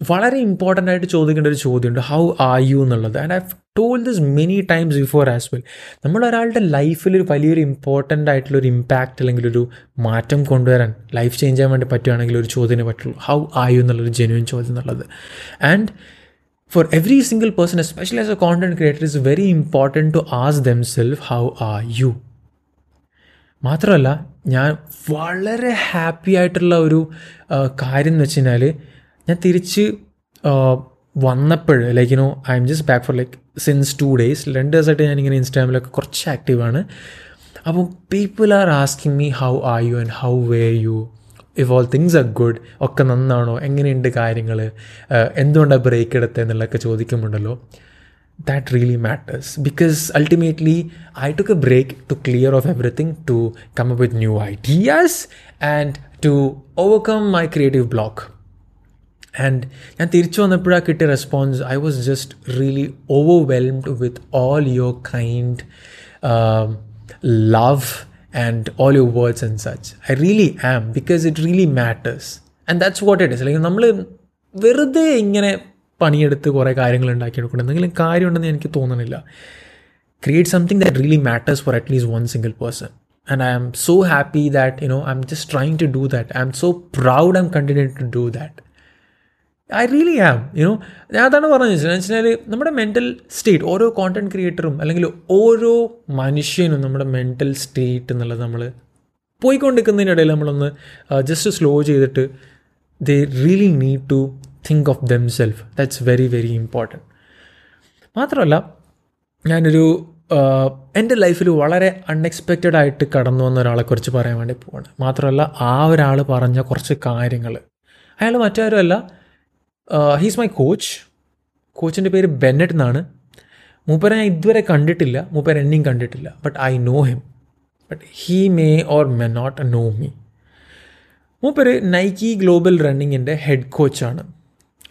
വളരെ ഇമ്പോർട്ടന്റ് ആയിട്ട് ചോദിക്കേണ്ട ഒരു ചോദ്യമുണ്ട് ഹൗ ആർ യു എന്നുള്ളത്. And I told this many times before as well നമ്മൾ ഒരാളുടെ ലൈഫിൽ ഒരു വലിയൊരു ഇമ്പോർട്ടന്റ് ആയിട്ടുള്ള ഒരു ഇമ്പാക്റ്റ് അല്ലെങ്കിൽ ഒരു മാറ്റം കൊണ്ടുവരാൻ ലൈഫ് ചേഞ്ച് ചെയ്യാൻ വേണ്ടി പറ്റുകയാണെങ്കിൽ ഒരു ചോദ്യമേ പറ്റുള്ളൂ ഹൗ ആർ യു എന്നുള്ളൊരു ജെന്യൂൻ ചോദ്യം എന്നുള്ളത്. And for every single person, especially as a content creator, it's very important to ask themselves, How are you? മാത്രമല്ല ഞാൻ വളരെ ഹാപ്പി ആയിട്ടുള്ള ഒരു കാര്യം എന്ന് വെച്ച് കഴിഞ്ഞാൽ ഞാൻ തിരിച്ച് വന്നപ്പോൾ like you know I am just back for like since two days രണ്ട് ദിവസമായിട്ട് ഞാനിങ്ങനെ ഇൻസ്റ്റാഗ്രാമിലൊക്കെ കുറച്ച് ആക്റ്റീവാണ് അപ്പം people are asking me how are you and how were you if all things are good ഒക്കെ നന്നാണോ എങ്ങനെയുണ്ട് കാര്യങ്ങൾ എന്തുകൊണ്ടാണ് ബ്രേക്ക് എടുത്തത് എന്നുള്ളതൊക്കെ ചോദിക്കുമ്പോണ്ടല്ലോ that really matters because ultimately I took a break to clear off everything to come up with new ideas and to overcome my creative block. And ഞാൻ തിരിച്ചു വന്നപ്പോഴാണ് കിട്ടിയ response I was just really overwhelmed with all your kind love and all your words and such I really am because it really matters and that's what it is അല്ലെങ്കിൽ നമ്മൾ വെറുതെ ഇങ്ങനെ പണിയെടുത്ത് കുറേ കാര്യങ്ങൾ ഉണ്ടാക്കിയെടുക്കണം എന്തെങ്കിലും കാര്യമുണ്ടെന്ന് എനിക്ക് തോന്നണില്ല create something that really matters for at least one single person and i am so happy that you know i'm just trying to do that i'm so proud i'm continuing to do that I really am you know ഞാൻ അതാണ് പറഞ്ഞത് വെച്ചാൽ നമ്മുടെ mental state ഓരോ content ക്രിയേറ്ററും അല്ലെങ്കിൽ ഓരോ മനുഷ്യനും നമ്മുടെ മെന്റൽ സ്റ്റേറ്റ് എന്നുള്ളത് നമ്മൾ പോയിക്കൊണ്ടിരിക്കുന്നതിനിടയിൽ നമ്മളൊന്ന് ജസ്റ്റ് സ്ലോ ചെയ്തിട്ട് they really need to think of them self that's very very important മാത്രമല്ല ഞാനൊരു എന്റെ ലൈഫിൽ വളരെ അൺഎക്സ്പെക്റ്റഡ് ആയിട്ട് കടന്നു വന്ന ഒരാളെക്കുറിച്ച് പറയാൻ വേണ്ടി പോവാണ്. മാത്രമല്ല ആ ഒരാൾ പറഞ്ഞ കുറച്ച് കാര്യങ്ങൾ അയാൾ മറ്റാരുമല്ല ഹീസ് മൈ കോച്ച് കോച്ചിന്റെ പേര് ബെന്നറ്റ് എന്നാണ്. മൂപ്പരെ ഞാൻ ഇതുവരെ കണ്ടിട്ടില്ല. മൂപ്പർ എന്നെയും കണ്ടിട്ടില്ല. But I know him but he may or may not know me മൂപ്പര് നൈക്കി ഗ്ലോബൽ റണ്ണിങ്ങിന്റെ ഹെഡ് കോച്ചാണ്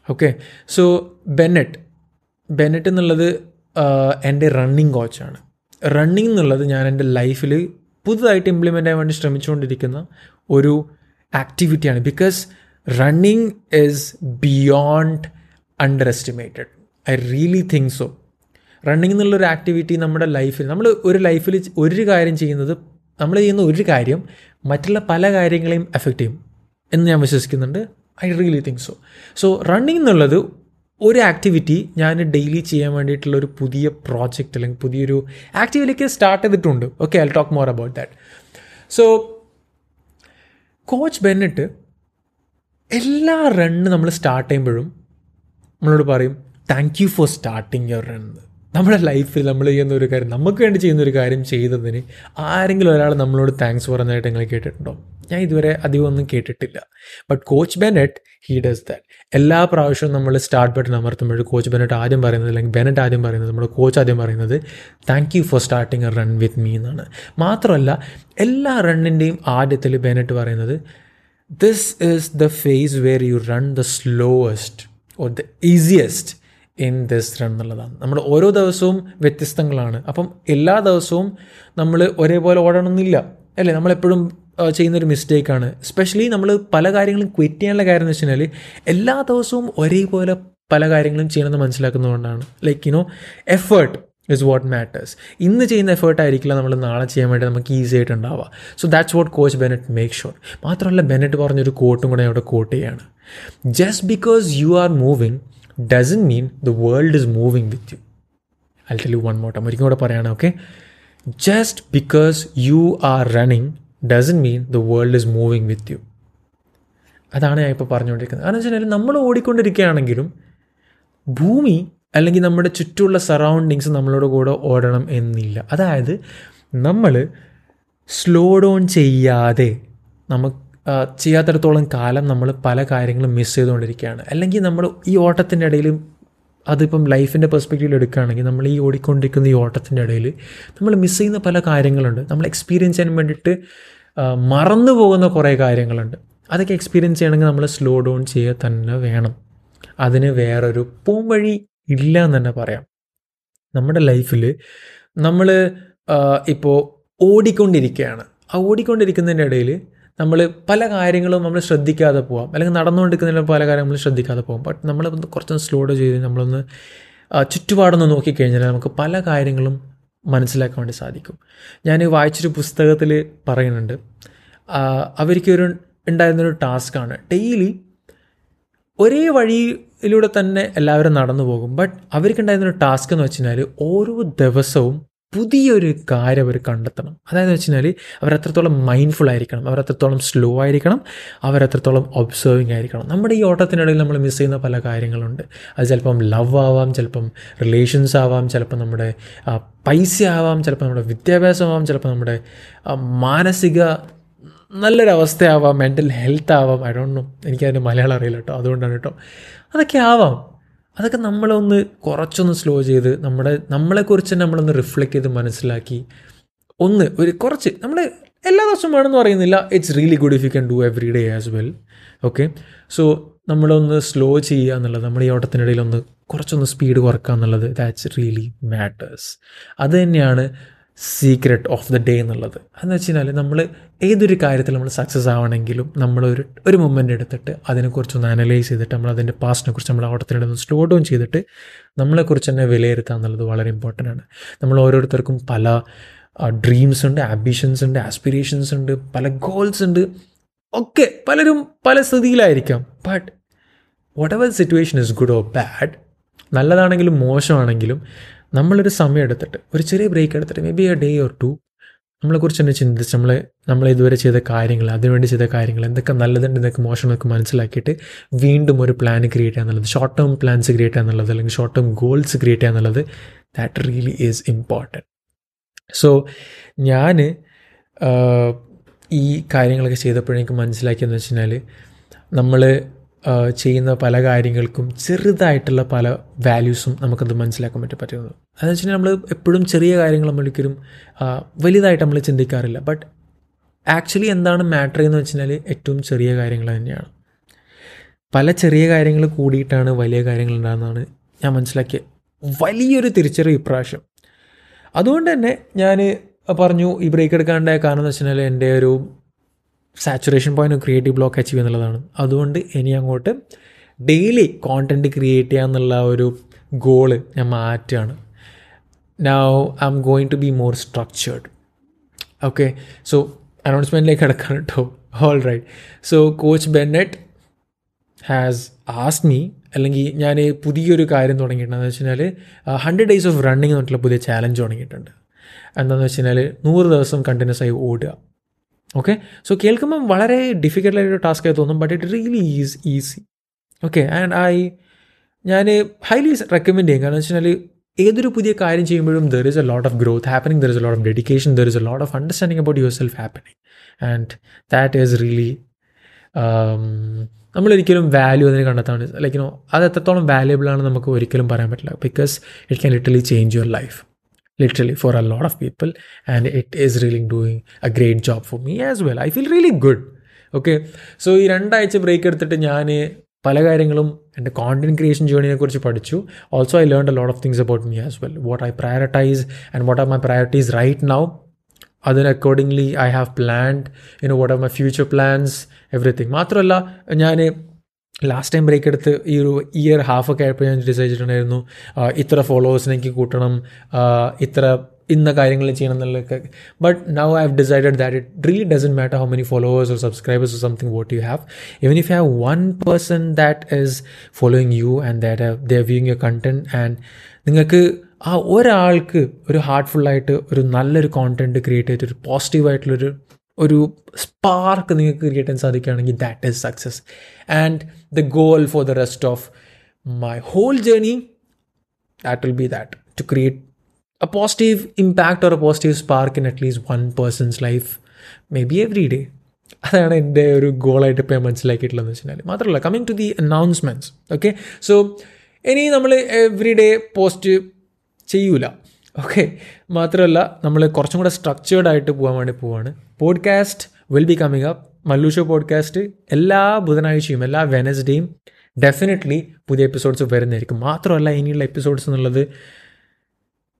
ഓക്കെ സോ ബെന്നറ്റ് ബെന്നറ്റ് എന്നുള്ളത് എന്റെ റണ്ണിങ് കോച്ചാണ് റണ്ണിങ് എന്നുള്ളത് ഞാൻ എന്റെ ലൈഫിൽ പുതുതായിട്ട് ഇംപ്ലിമെന്റ് ചെയ്യാൻ വേണ്ടി ശ്രമിച്ചുകൊണ്ടിരിക്കുന്ന ഒരു ആക്ടിവിറ്റിയാണ് because running is beyond underestimated I really think so running എന്നുള്ളൊരു ആക്ടിവിറ്റി നമ്മുടെ ലൈഫിൽ നമ്മൾ ഒരു ലൈഫിൽ ഒരു കാര്യം ചെയ്യുന്നത് നമ്മൾ ചെയ്യുന്ന ഒരു കാര്യം മറ്റുള്ള പല കാര്യങ്ങളെയും എഫക്റ്റ് ചെയ്യും എന്ന് ഞാൻ വിശ്വസിക്കുന്നുണ്ട്. I really think so so running എന്നുള്ളത് ഒരു ആക്ടിവിറ്റി ഞാൻ ഡെയിലി ചെയ്യാൻ വേണ്ടിയിട്ടുള്ള ഒരു പുതിയ പ്രോജക്റ്റ് അല്ലെങ്കിൽ പുതിയൊരു ആക്ടിവിറ്റിക്ക് സ്റ്റാർട്ട് ചെയ്തിട്ടുണ്ട്. Okay I talk more about that so coach Bennett എല്ലാ റണ്ണ് നമ്മൾ സ്റ്റാർട്ട് ചെയ്യുമ്പോഴും നമ്മളോട് പറയും thank you for starting your run നമ്മുടെ ലൈഫിൽ നമ്മൾ ചെയ്യുന്ന ഒരു കാര്യം നമുക്ക് വേണ്ടി ചെയ്യുന്ന ഒരു കാര്യം ചെയ്തതിന് ആരെങ്കിലും ഒരാൾ നമ്മളോട് താങ്ക്സ് പറഞ്ഞതായിട്ട് നിങ്ങൾ കേട്ടിട്ടുണ്ടോ? ഞാൻ ഇതുവരെ അധികം ഒന്നും കേട്ടിട്ടില്ല. But coach Bennett he does that എല്ലാ പ്രാവശ്യവും നമ്മൾ സ്റ്റാർട്ട് ബട്ടൺ അമർത്തുമ്പോൾ കോച്ച് ബെനറ്റ് ആദ്യം പറയുന്നത് അല്ലെങ്കിൽ ബെനറ്റ് ആദ്യം പറയുന്നത് നമ്മുടെ കോച്ച് ആദ്യം പറയുന്നത് thank you for starting a run with me എന്നാണ്. മാത്രമല്ല എല്ലാ റണ്ണിന്റെയും ആദ്യത്തിൽ ബെനറ്റ് പറയുന്നത് this is the phase where you run the slowest or the easiest in this run എന്നുള്ളതാണ്. നമ്മൾ ഓരോ ദിവസവും വ്യത്യസ്തങ്ങളാണ്. അപ്പം എല്ലാ ദിവസവും നമ്മൾ ഒരേപോലെ ഓടണമെന്നില്ല. അല്ലേ? നമ്മളെപ്പോഴും ചെയ്യുന്നൊരു മിസ്റ്റേക്കാണ് സ്പെഷ്യലി നമ്മൾ പല കാര്യങ്ങളും ക്വിറ്റ് ചെയ്യാനുള്ള കാര്യം എന്ന് വെച്ച് കഴിഞ്ഞാൽ എല്ലാ ദിവസവും ഒരേപോലെ പല കാര്യങ്ങളും ചെയ്യണമെന്ന് മനസ്സിലാക്കുന്നതുകൊണ്ടാണ്. Like you know effort is what matters ഇന്ന് ചെയ്യുന്ന എഫേർട്ട് ആയിരിക്കില്ല നമ്മൾ നാളെ ചെയ്യാൻ വേണ്ടി നമുക്ക് ഈസി ആയിട്ട് ഉണ്ടാവുക. So that's what coach Bennett make sure മാത്രമല്ല ബെനറ്റ് പറഞ്ഞൊരു കോട്ടും കൂടെ അവിടെ കോട്ട് ചെയ്യാണ്. Just because you are moving doesn't mean the world is moving with you I tell you one more time ഒരിക്കലും കൂടെ പറയുകയാണ് okay just because you are running doesn't mean the world is moving with you അതാണ് ഞാൻ ഇപ്പോൾ പറഞ്ഞുകൊണ്ടിരിക്കുന്നത്. കാരണം വെച്ചാൽ നമ്മൾ ഓടിക്കൊണ്ടിരിക്കുകയാണെങ്കിലും ഭൂമി അല്ലെങ്കിൽ നമ്മുടെ ചുറ്റുമുള്ള സറൗണ്ടിങ്സ് നമ്മളോട് കൂടെ ഓടണം എന്നില്ല. അതായത് നമ്മൾ സ്ലോ ഡൗൺ ചെയ്യാതെ നമുക്ക് ചെയ്യാത്തടത്തോളം കാലം നമ്മൾ പല കാര്യങ്ങളും മിസ് ചെയ്തുകൊണ്ടിരിക്കുകയാണ്. അല്ലെങ്കിൽ നമ്മൾ ഈ ഓട്ടത്തിന്റെ ഇടയിൽ അതിപ്പം ലൈഫിന്റെ പെർസ്പെക്റ്റീവിൽ എടുക്കുകയാണെങ്കിൽ നമ്മൾ ഈ ഓടിക്കൊണ്ടിരിക്കുന്ന ഈ ഓട്ടത്തിന്റെ ഇടയിൽ നമ്മൾ മിസ് ചെയ്യുന്ന പല കാര്യങ്ങളുണ്ട്. നമ്മൾ എക്സ്പീരിയൻസ് ചെയ്യാൻ വേണ്ടിയിട്ട് മറന്നു പോകുന്ന കുറേ കാര്യങ്ങളുണ്ട്. അതൊക്കെ എക്സ്പീരിയൻസ് ചെയ്യണമെങ്കിൽ നമ്മൾ സ്ലോ ഡൗൺ ചെയ്യുക തന്നെ വേണം. അതിന് വേറൊരു പൂവഴി ഇല്ല എന്ന് തന്നെ പറയാം. നമ്മുടെ ലൈഫിൽ നമ്മൾ ഇപ്പോൾ ഓടിക്കൊണ്ടിരിക്കുകയാണ് ആ ഓടിക്കൊണ്ടിരിക്കുന്നതിന്റെ ഇടയിൽ നമ്മൾ പല കാര്യങ്ങളും നമ്മൾ ശ്രദ്ധിക്കാതെ പോവാം. അല്ലെങ്കിൽ നടന്നുകൊണ്ടിരിക്കുന്നതിൽ പല കാര്യങ്ങളും നമ്മൾ ശ്രദ്ധിക്കാതെ പോകാം ബട്ട് നമ്മൾ കുറച്ചൊന്ന് സ്ലോ ചെയ്ത് നമ്മളൊന്ന് ചുറ്റുപാടൊന്ന് നോക്കിക്കഴിഞ്ഞാൽ നമുക്ക് പല കാര്യങ്ങളും മനസ്സിലാക്കാൻ വേണ്ടി സാധിക്കും. ഞാൻ വായിച്ചൊരു പുസ്തകത്തിൽ പറയുന്നുണ്ട്. അവർക്ക് ഒരു ഉണ്ടായിരുന്നൊരു ടാസ്ക്കാണ്. ഡെയിലി ഒരേ വഴിയിലൂടെ തന്നെ എല്ലാവരും നടന്നു പോകും. ബട്ട് അവർക്കുണ്ടായിരുന്നൊരു ടാസ്ക് എന്ന് വെച്ച് ഓരോ ദിവസവും പുതിയൊരു കാര്യം അവർ കണ്ടെത്തണം. അതായത് വെച്ച് കഴിഞ്ഞാൽ അവരെത്രത്തോളം മൈൻഡ്ഫുൾ ആയിരിക്കണം അവർ എത്രത്തോളം സ്ലോ ആയിരിക്കണം അവർ എത്രത്തോളം ഒബ്സർവിങ് ആയിരിക്കണം. നമ്മുടെ ഈ ഓട്ടത്തിനിടയിൽ നമ്മൾ മിസ് ചെയ്യുന്ന പല കാര്യങ്ങളുണ്ട്. അത് ചിലപ്പം ലവ് ആവാം ചിലപ്പം റിലേഷൻസ് ആവാം ചിലപ്പം നമ്മുടെ പൈസ ആവാം ചിലപ്പോൾ നമ്മുടെ വിദ്യാഭ്യാസമാവാം ചിലപ്പോൾ നമ്മുടെ മാനസിക നല്ലൊരവസ്ഥയാവാം മെന്റൽ ഹെൽത്ത് ആവാം. ഐ ഡോണ്ട് നോ മലയാളം അറിയില്ല കേട്ടോ. അതുകൊണ്ടാണ് കേട്ടോ. അതൊക്കെ ആവാം. അതൊക്കെ നമ്മളൊന്ന് കുറച്ചൊന്ന് സ്ലോ ചെയ്ത് നമ്മുടെ നമ്മളെക്കുറിച്ച് നമ്മളൊന്ന് റിഫ്ലക്റ്റ് ചെയ്ത് മനസ്സിലാക്കി ഒന്ന് ഒരു കുറച്ച് നമ്മൾ എല്ലാ ദിവസവും വേണമെന്ന് പറയുന്നില്ല. It's really good if you can do every day as well okay so നമ്മളൊന്ന് സ്ലോ ചെയ്യുക എന്നുള്ളത് നമ്മുടെ ഈ ഓട്ടത്തിനിടയിൽ ഒന്ന് കുറച്ചൊന്ന് സ്പീഡ് കുറക്കുക എന്നുള്ളത് ദാറ്റ്സ് റിയലി മാറ്റേഴ്സ് അത് തന്നെയാണ് സീക്രട്ട് ഓഫ് ദ ഡേ എന്നുള്ളത്. എന്ന് വെച്ച് കഴിഞ്ഞാൽ നമ്മൾ ഏതൊരു കാര്യത്തിൽ നമ്മൾ സക്സസ് ആവണമെങ്കിലും നമ്മളൊരു ഒരു മൊമെന്റ് എടുത്തിട്ട് അതിനെക്കുറിച്ചൊന്ന് അനലൈസ് ചെയ്തിട്ട് നമ്മൾ അതിന്റെ പാസ്റ്റിനെ കുറിച്ച് നമ്മൾ അവിടത്തിനിടെ ഒന്ന് സ്ലോ ഡൗൺ ചെയ്തിട്ട് നമ്മളെക്കുറിച്ച് തന്നെ വിലയിരുത്തുക എന്നുള്ളത് വളരെ ഇമ്പോർട്ടന്റ് ആണ്. നമ്മൾ ഓരോരുത്തർക്കും പല ഡ്രീംസ് ഉണ്ട് ആംബിഷൻസ് ഉണ്ട് ആസ്പിറേഷൻസ് ഉണ്ട് പല ഗോൾസ് ഉണ്ട്. ഒക്കെ പലരും പല സ്ഥിതിയിലായിരിക്കാം. But whatever situation is good or bad നല്ലതാണെങ്കിലും മോശമാണെങ്കിലും നമ്മളൊരു സമയം എടുത്തിട്ട് ഒരു ചെറിയ ബ്രേക്ക് എടുത്തിട്ട് maybe a day or two നമ്മളെക്കുറിച്ച് തന്നെ ചിന്തിച്ച് നമ്മൾ നമ്മൾ ഇതുവരെ ചെയ്ത കാര്യങ്ങൾ അതിനുവേണ്ടി ചെയ്ത കാര്യങ്ങൾ എന്തൊക്കെ നല്ലതുണ്ട് എന്തൊക്കെ മോശമെന്നൊക്കെ മനസ്സിലാക്കിയിട്ട് വീണ്ടും ഒരു പ്ലാൻ ക്രിയേറ്റ് ചെയ്യുക എന്നുള്ളത് ഷോർട്ട് ടേം പ്ലാൻസ് ക്രിയേറ്റ് ചെയ്യുക എന്നുള്ളത് അല്ലെങ്കിൽ ഷോർട്ട് ടേം ഗോൾസ് ക്രിയേറ്റ് ചെയ്യുക എന്നുള്ളത് that really is important so ഞാൻ ഈ കാര്യങ്ങളൊക്കെ ചെയ്തപ്പോഴേക്കും മനസ്സിലാക്കിയെന്ന് വെച്ച് കഴിഞ്ഞാൽ നമ്മൾ ചെയ്യുന്ന പല കാര്യങ്ങൾക്കും ചെറുതായിട്ടുള്ള പല വാല്യൂസും നമുക്കത് മനസ്സിലാക്കാൻ പറ്റും പറ്റുന്നത് അതെന്ന് വെച്ച് കഴിഞ്ഞാൽ നമ്മൾ എപ്പോഴും ചെറിയ കാര്യങ്ങൾ നമ്മളൊരിക്കലും വലുതായിട്ട് നമ്മൾ ചിന്തിക്കാറില്ല. ബട്ട് ആക്ച്വലി എന്താണ് മാറ്റർ എന്ന് വെച്ചാൽ ഏറ്റവും ചെറിയ കാര്യങ്ങൾ തന്നെയാണ്. പല ചെറിയ കാര്യങ്ങൾ കൂടിയിട്ടാണ് വലിയ കാര്യങ്ങൾ ഉണ്ടാകുന്നതാണ് ഞാൻ മനസ്സിലാക്കിയ വലിയൊരു തിരിച്ചറിവ് ഇപ്രാവശ്യം. അതുകൊണ്ട് തന്നെ ഞാൻ പറഞ്ഞു ഈ ബ്രേക്ക് എടുക്കാണ്ടായ കാരണം എന്ന് വെച്ചാൽ എന്റെ ഒരു saturation point creative block achieve എന്നുള്ളതാണ് അതുകൊണ്ട് ഇനി അങ്ങോട്ട് ഡെയിലി കോണ്ടന്റ് ക്രിയേറ്റ് ചെയ്യുക എന്നുള്ള ഒരു ഗോൾ ഞാൻ മാറ്റുകയാണ്. Now I am going to be more structured okay so അനൗൺസ്മെന്റിലേക്ക് കിടക്കാൻ കേട്ടോ all right so coach Bennett has asked me അല്ലെങ്കിൽ ഞാൻ പുതിയൊരു കാര്യം തുടങ്ങിയിട്ടുണ്ട് എന്ന് വെച്ച് കഴിഞ്ഞാൽ ഹൺഡ്രഡ് ഡേയ്സ് ഓഫ് റണ്ണിങ് എന്നിട്ടുള്ള പുതിയ ചാലഞ്ച് തുടങ്ങിയിട്ടുണ്ട്. എന്താണെന്ന് വെച്ച് കഴിഞ്ഞാൽ നൂറ് ദിവസം കണ്ടിന്യൂസ് ആയി ഓടുക. ഓക്കെ സോ കേൾക്കുമ്പം വളരെ ഡിഫിക്കൽട്ട് ആയിട്ടൊരു ടാസ്ക് ആയി തോന്നും but it really is easy okay and I ഞാൻ ഹൈലി റെക്കമെൻഡ് ചെയ്യും കാരണം വെച്ചാൽ ഏതൊരു പുതിയ കാര്യം ചെയ്യുമ്പോഴും there is a lot of growth happening there is a lot of dedication there is a lot of understanding about yourself happening and that is really നമ്മളൊരിക്കലും value അതിന് കണ്ടെത്താൻ ലൈക്ക് നോ അത് എത്രത്തോളം വാല്യുബിൾ ആണ് നമുക്ക് ഒരിക്കലും പറയാൻ പറ്റില്ല. Because it can literally change your life literally for a lot of people and it is really doing a great job for me as well. I feel really good. Okay so ഈ രണ്ടാഴ്ച break എടുത്തിട്ട് ഞാൻ പല കാര്യങ്ങളും എന്റെ content creation ജേണിയെ കുറിച്ച് പഠിച്ചു. Also I learn a lot of things about me as well what I prioritize and what are my priorities right now അതിന് accordingly I have planned you know what are my future plans everything മാത്രമല്ല ഞാൻ last time break എടുത്ത് ഈ ഒരു year half ഒക്കെ ആയപ്പോൾ ഞാൻ decide ചെയ്തിട്ടുണ്ടായിരുന്നു ഇത്ര ഫോളോവേഴ്സിനെ എനിക്ക് കൂട്ടണം ഇത്ര ഇന്ന കാര്യങ്ങൾ ചെയ്യണം എന്നുള്ളതൊക്കെ but now I have decided that it really doesn't matter how many followers or subscribers or something what you have even if have one person that is following you and that the viewing you content and നിങ്ങൾക്ക് ആ ഒരാൾക്ക് ഒരു ഹാർട്ട്ഫുള്ളായിട്ട് ഒരു നല്ലൊരു content create ചെയ്തിട്ട് ഒരു പോസിറ്റീവായിട്ടുള്ളൊരു ഒരു spark നിങ്ങൾക്ക് ക്രിയേറ്റ് ചെയ്യാൻ സാധിക്കുകയാണെങ്കിൽ that is success and the goal for the rest of my whole journey that will be that to create a positive impact or a positive spark in at least one person's life maybe every day അതാണ് എന്റെ ഒരു ഗോളായിട്ട് ഇപ്പോൾ ഞാൻ മനസ്സിലാക്കിയിട്ടുള്ളതെന്ന് എന്ന് വെച്ചാൽ മാത്രമല്ല coming to the announcements okay so ഇനി നമ്മൾ എവറി ഡേ പോസ്റ്റ് ചെയ്യൂല ഓക്കെ മാത്രമല്ല നമ്മൾ കുറച്ചും കൂടെ സ്ട്രക്ചേർഡ് ആയിട്ട് പോകാൻ വേണ്ടി പോവാണ്. Podcast will be coming up Mallu show podcast എല്ലാ ബുധനാഴ്ചയും എല്ലാ വെനസ്ഡേയും ഡെഫിനറ്റ്ലി പുതിയ എപ്പിസോഡ്സ് വരുന്നതായിരിക്കും. മാത്രമല്ല ഇനിയുള്ള എപ്പിസോഡ്സ് എന്നുള്ളത്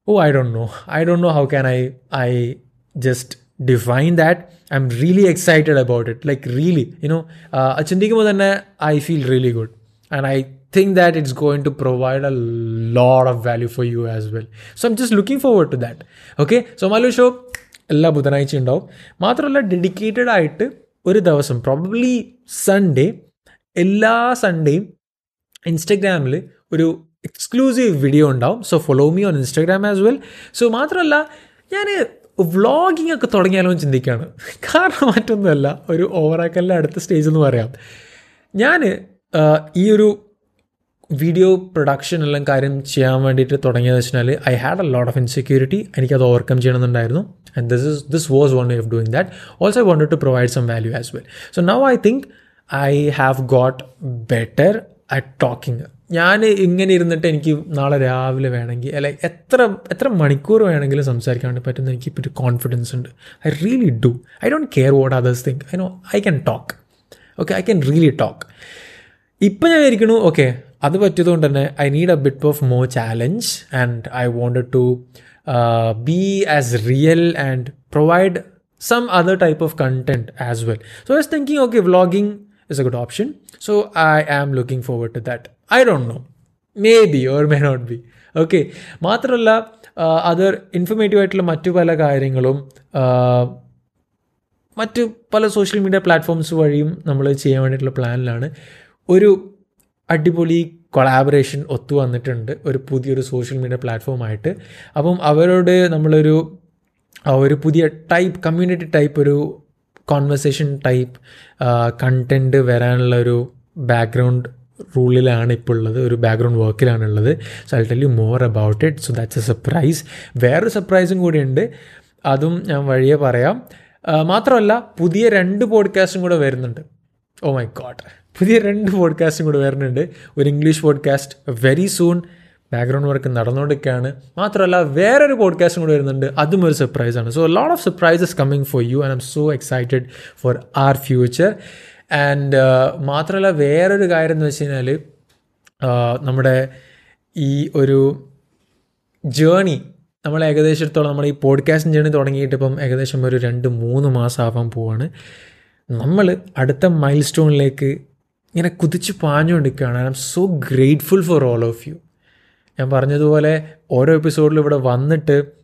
ഓ I don't know I don't know how can I I just define that I'm really excited about it like really you know ചിന്തിക്കുമ്പോൾ തന്നെ I feel really good and I think that it's going to provide a lot of value for you as well. So I'm just looking forward to that. Okay, so Malu show എല്ലാ ബുധനാഴ്ച ഉണ്ടാവും. മാത്രമല്ല dedicated ആയിട്ട് ഒരു ദിവസം probably Sunday എല്ലാ സൺഡേയും ഇൻസ്റ്റഗ്രാമിൽ ഒരു എക്സ്ക്ലൂസീവ് വീഡിയോ ഉണ്ടാവും. So follow me on Instagram as well so മാത്രമല്ല ഞാൻ വ്ളോഗിങ് ഒക്കെ തുടങ്ങിയാലോ ചിന്തിക്കുകയാണ്. കാരണം മറ്റൊന്നുമല്ല ഒരു ഓവറാക്കലിന്റെ അടുത്ത സ്റ്റേജ് എന്ന് പറയാം. ഞാൻ ഈ ഒരു വീഡിയോ പ്രൊഡക്ഷൻ എല്ലാം കാര്യം ചെയ്യാൻ വേണ്ടിയിട്ട് തുടങ്ങിയതെന്ന് വെച്ചാൽ I had a lot of insecurity എനിക്കത് overcome ചെയ്യണമെന്നുണ്ടായിരുന്നു. And this is this was one of doing that also I wanted to provide some value as well so now I think I have got better at talking ഞാൻ ഇങ്ങനെ ഇരുന്നിട്ട് എനിക്ക് നാളെ രാവിലെ വേണമെങ്കിൽ അല്ലെ എത്ര എത്ര മണിക്കൂർ വേണമെങ്കിലും സംസാരിക്കാൻ വേണ്ടി പറ്റുന്ന എനിക്ക് ഇപ്പോൾ ഒരു കോൺഫിഡൻസ് ഉണ്ട്. I really do I don't care what others think I know I can talk okay I can really talk ഇപ്പം ഞാൻ വിചാരിക്കണു ഓക്കെ അത് പറ്റിയതുകൊണ്ട് തന്നെ I need a bit of more challenge and I wanted to be as real and provide some other type of content as well. So I was thinking, okay, vlogging is a good option. So I am looking forward to that. I don't know. Maybe or may not be. Okay മാത്രമല്ല other informative ആയിട്ടുള്ള മറ്റു പല കാര്യങ്ങളും മറ്റ് പല social media platforms വഴിയും നമ്മൾ ചെയ്യാൻ വേണ്ടിയിട്ടുള്ള പ്ലാനിലാണ് ഒരു അടിപൊളി കൊളാബറേഷൻ ഒത്തു വന്നിട്ടുണ്ട് ഒരു പുതിയൊരു സോഷ്യൽ മീഡിയ പ്ലാറ്റ്ഫോമായിട്ട് അപ്പം അവരോട് നമ്മളൊരു ഒരു പുതിയ ടൈപ്പ് കമ്മ്യൂണിറ്റി ടൈപ്പ് ഒരു കോൺവെർസേഷൻ ടൈപ്പ് കണ്ടന്റ് വരാനുള്ള ഒരു ബാക്ക്ഗ്രൗണ്ട് റൂളിലാണ് ഇപ്പോൾ ഉള്ളത് ഒരു background വർക്കിലാണുള്ളത് so I tell you more about it so that's a surprise വേറൊരു സർപ്രൈസും കൂടിയുണ്ട്. അതും ഞാൻ വഴിയെ പറയാം. മാത്രമല്ല പുതിയ രണ്ട് പോഡ്കാസ്റ്റും കൂടെ വരുന്നുണ്ട്. ഓ മൈ ഗോഡ് പുതിയ രണ്ട് പോഡ്കാസ്റ്റും കൂടെ വരുന്നുണ്ട്. ഒരു English podcast very soon background work നടന്നുകൊണ്ടിരിക്കുകയാണ്. മാത്രമല്ല വേറൊരു പോഡ്കാസ്റ്റും കൂടെ വരുന്നുണ്ട്. അതും ഒരു സർപ്രൈസാണ് so lot of surprises coming for you and I'm so excited for our future and മാത്രമല്ല വേറൊരു കാര്യം എന്ന് വെച്ച് കഴിഞ്ഞാൽ നമ്മുടെ ഈ ഒരു ജേണി നമ്മൾ ഏകദേശത്തോളം നമ്മൾ ഈ പോഡ്കാസ്റ്റ് ജേണി തുടങ്ങിയിട്ട് ഇപ്പം ഏകദേശം ഒരു രണ്ട് മൂന്ന് മാസം ആവാൻ പോവാണ്. നമ്മൾ അടുത്ത മൈൽ സ്റ്റോണിലേക്ക് ഇങ്ങനെ കുതിച്ച് പാഞ്ഞുകൊണ്ടിരിക്കുകയാണ്. I'm so grateful for all of you ഞാൻ പറഞ്ഞതുപോലെ ഓരോ എപ്പിസോഡിലും ഇവിടെ വന്നിട്ട്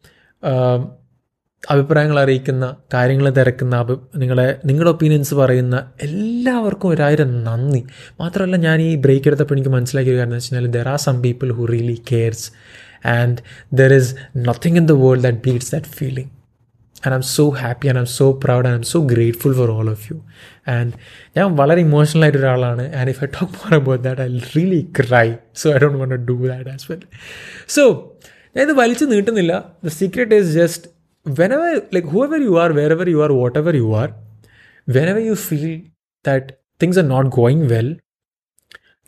അഭിപ്രായങ്ങൾ അറിയിക്കുന്ന കാര്യങ്ങൾ തിരക്കുന്ന അഭി നിങ്ങളെ നിങ്ങളുടെ ഒപ്പീനിയൻസ് പറയുന്ന എല്ലാവർക്കും ഒരായിരം നന്ദി. മാത്രമല്ല ഞാൻ ഈ ബ്രേക്ക് എടുത്തപ്പോൾ എനിക്ക് മനസ്സിലാക്കിയ കാര്യം എന്ന് വെച്ചാൽ there are some people who really cares and there is nothing in the world that beats that feeling and I'm so happy and I'm so proud and I'm so grateful for all of you and ഞാൻ വളരെ emotional ആയിട്ട് ഒരാളാണ്. And if I talk more about that I really cry so I don't want do that as well so ഞാൻ ഇത് വലിച്ചു നീട്ടുന്നില്ല. The secret is just whenever like whoever you are wherever you are whatever you are whenever you feel that things are not going well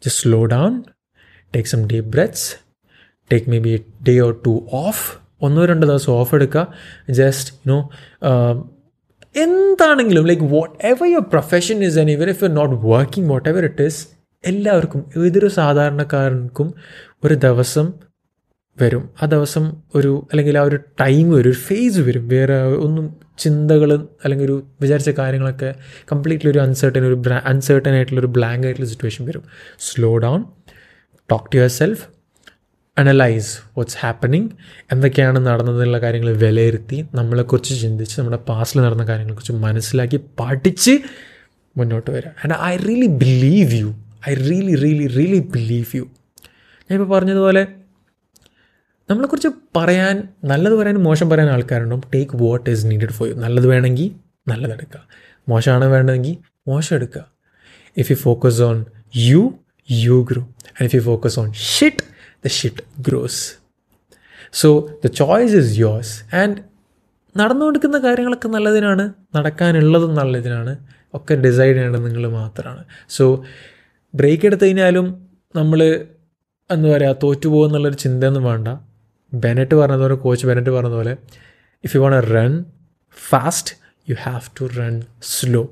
just slow down, take some deep breaths, take maybe a day or two off. ഒന്നോ രണ്ടോ ദിവസം off എടുക്കുക. Just you know എന്താണെങ്കിലും like whatever your profession is and even if you not working whatever it is എല്ലാവർക്കും ഏതൊരു സാധാരണക്കാരനും ഒരു ദിവസം വരും. ആ ദിവസം ഒരു അല്ലെങ്കിൽ ആ ഒരു ടൈം വരും ഒരു ഫേസ് വരും. വേറെ ഒന്നും ചിന്തകൾ അല്ലെങ്കിൽ ഒരു വിചാരിച്ച കാര്യങ്ങളൊക്കെ കംപ്ലീറ്റ്ലി ഒരു അൺസർട്ടൻ ഒരു അൺസർട്ടൻ ആയിട്ടുള്ള ഒരു ബ്ലാങ്ക് ആയിട്ടുള്ള സിറ്റുവേഷൻ വരും. Slow down talk to yourself analyze what's happening എന്തൊക്കെയാണ് നടന്നതെന്നുള്ള കാര്യങ്ങൾ വിലയിരുത്തി നമ്മളെക്കുറിച്ച് ചിന്തിച്ച് നമ്മുടെ പാസ്റ്റിൽ നടന്ന കാര്യങ്ങളെക്കുറിച്ച് മനസ്സിലാക്കി പഠിച്ച് മുന്നോട്ട് വരിക and I really believe you I really really really believe you ഞാനിപ്പോൾ പറഞ്ഞതുപോലെ നമ്മളെക്കുറിച്ച് പറയാൻ നല്ലത് പറയാനും മോശം പറയാൻ ആൾക്കാരുണ്ടാവും. Take what is needed for you നല്ലത് വേണമെങ്കിൽ നല്ലതെടുക്കുക മോശമാണ് വേണ്ടതെങ്കിൽ മോശം എടുക്കുക. If you focus on you you grow and if you focus on shit the shit grows so the choice is yours and നടന്നുകൊടുക്കുന്ന കാര്യങ്ങളൊക്കെ നല്ലതിനാണ്. നടക്കാനുള്ളതും നല്ലതിനാണ്. ഒക്കെ ഡിസൈഡ് ചെയ്യേണ്ടത് നിങ്ങൾ മാത്രമാണ്. സോ ബ്രേക്ക് എടുത്തു കഴിഞ്ഞാലും നമ്മൾ എന്താ പറയുക തോറ്റുപോകുന്നുള്ളൊരു ചിന്തയൊന്നും വേണ്ട. ബെനറ്റ് പറഞ്ഞതുപോലെ കോച്ച് ബെനറ്റ് പറഞ്ഞതുപോലെ if you want run fast you have to run slow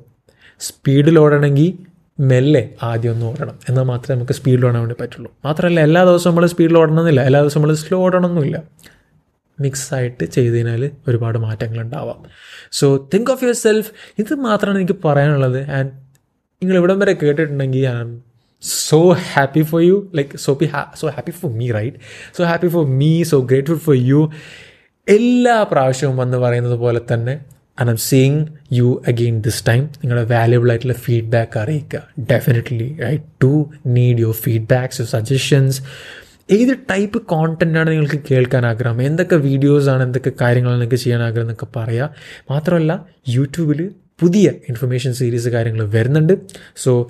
സ്പീഡിൽ ഓടണമെങ്കിൽ മെല്ലെ ആദ്യം ഒന്ന് ഓടണം. എന്നാൽ മാത്രമേ നമുക്ക് സ്പീഡിൽ ഓടാൻ വേണ്ടി പറ്റുള്ളൂ. മാത്രമല്ല എല്ലാ ദിവസവും നമ്മൾ സ്പീഡിൽ ഓടണമെന്നില്ല. എല്ലാ ദിവസവും നമ്മൾ സ്ലോ ഓടണമെന്നില്ല. മിക്സായിട്ട് ചെയ്തതിനാൽ ഒരുപാട് മാറ്റങ്ങൾ ഉണ്ടാവാം so think of yourself ഇത് മാത്രമാണ് എനിക്ക് പറയാനുള്ളത്. ആൻഡ് നിങ്ങൾ ഇവിടം വരെ കേട്ടിട്ടുണ്ടെങ്കിൽ I am so happy for you like so be so happy for me right so happy for me so grateful for you എല്ലാ പ്രാവശ്യവും വന്ന് പറയുന്നത് പോലെ തന്നെ and I'm seeing you again this time നിങ്ങളുടെ വാല്യുബിൾ ആയിട്ടുള്ള ഫീഡ്ബാക്ക് അറിയിക്കുക. Definitely I to need your feedbacks your suggestions ഏത് ടൈപ്പ് കോണ്ടന്റാണ് നിങ്ങൾക്ക് കേൾക്കാൻ ആഗ്രഹം? എന്തൊക്കെ വീഡിയോസാണ് എന്തൊക്കെ കാര്യങ്ങളാണ് നിങ്ങൾക്ക് ചെയ്യാൻ ആഗ്രഹം എന്നൊക്കെ പറയുക മാത്രമല്ല യൂട്യൂബിൽ പുതിയ ഇൻഫർമേഷൻ സീരീസ് കാര്യങ്ങൾ വരുന്നുണ്ട്. സോ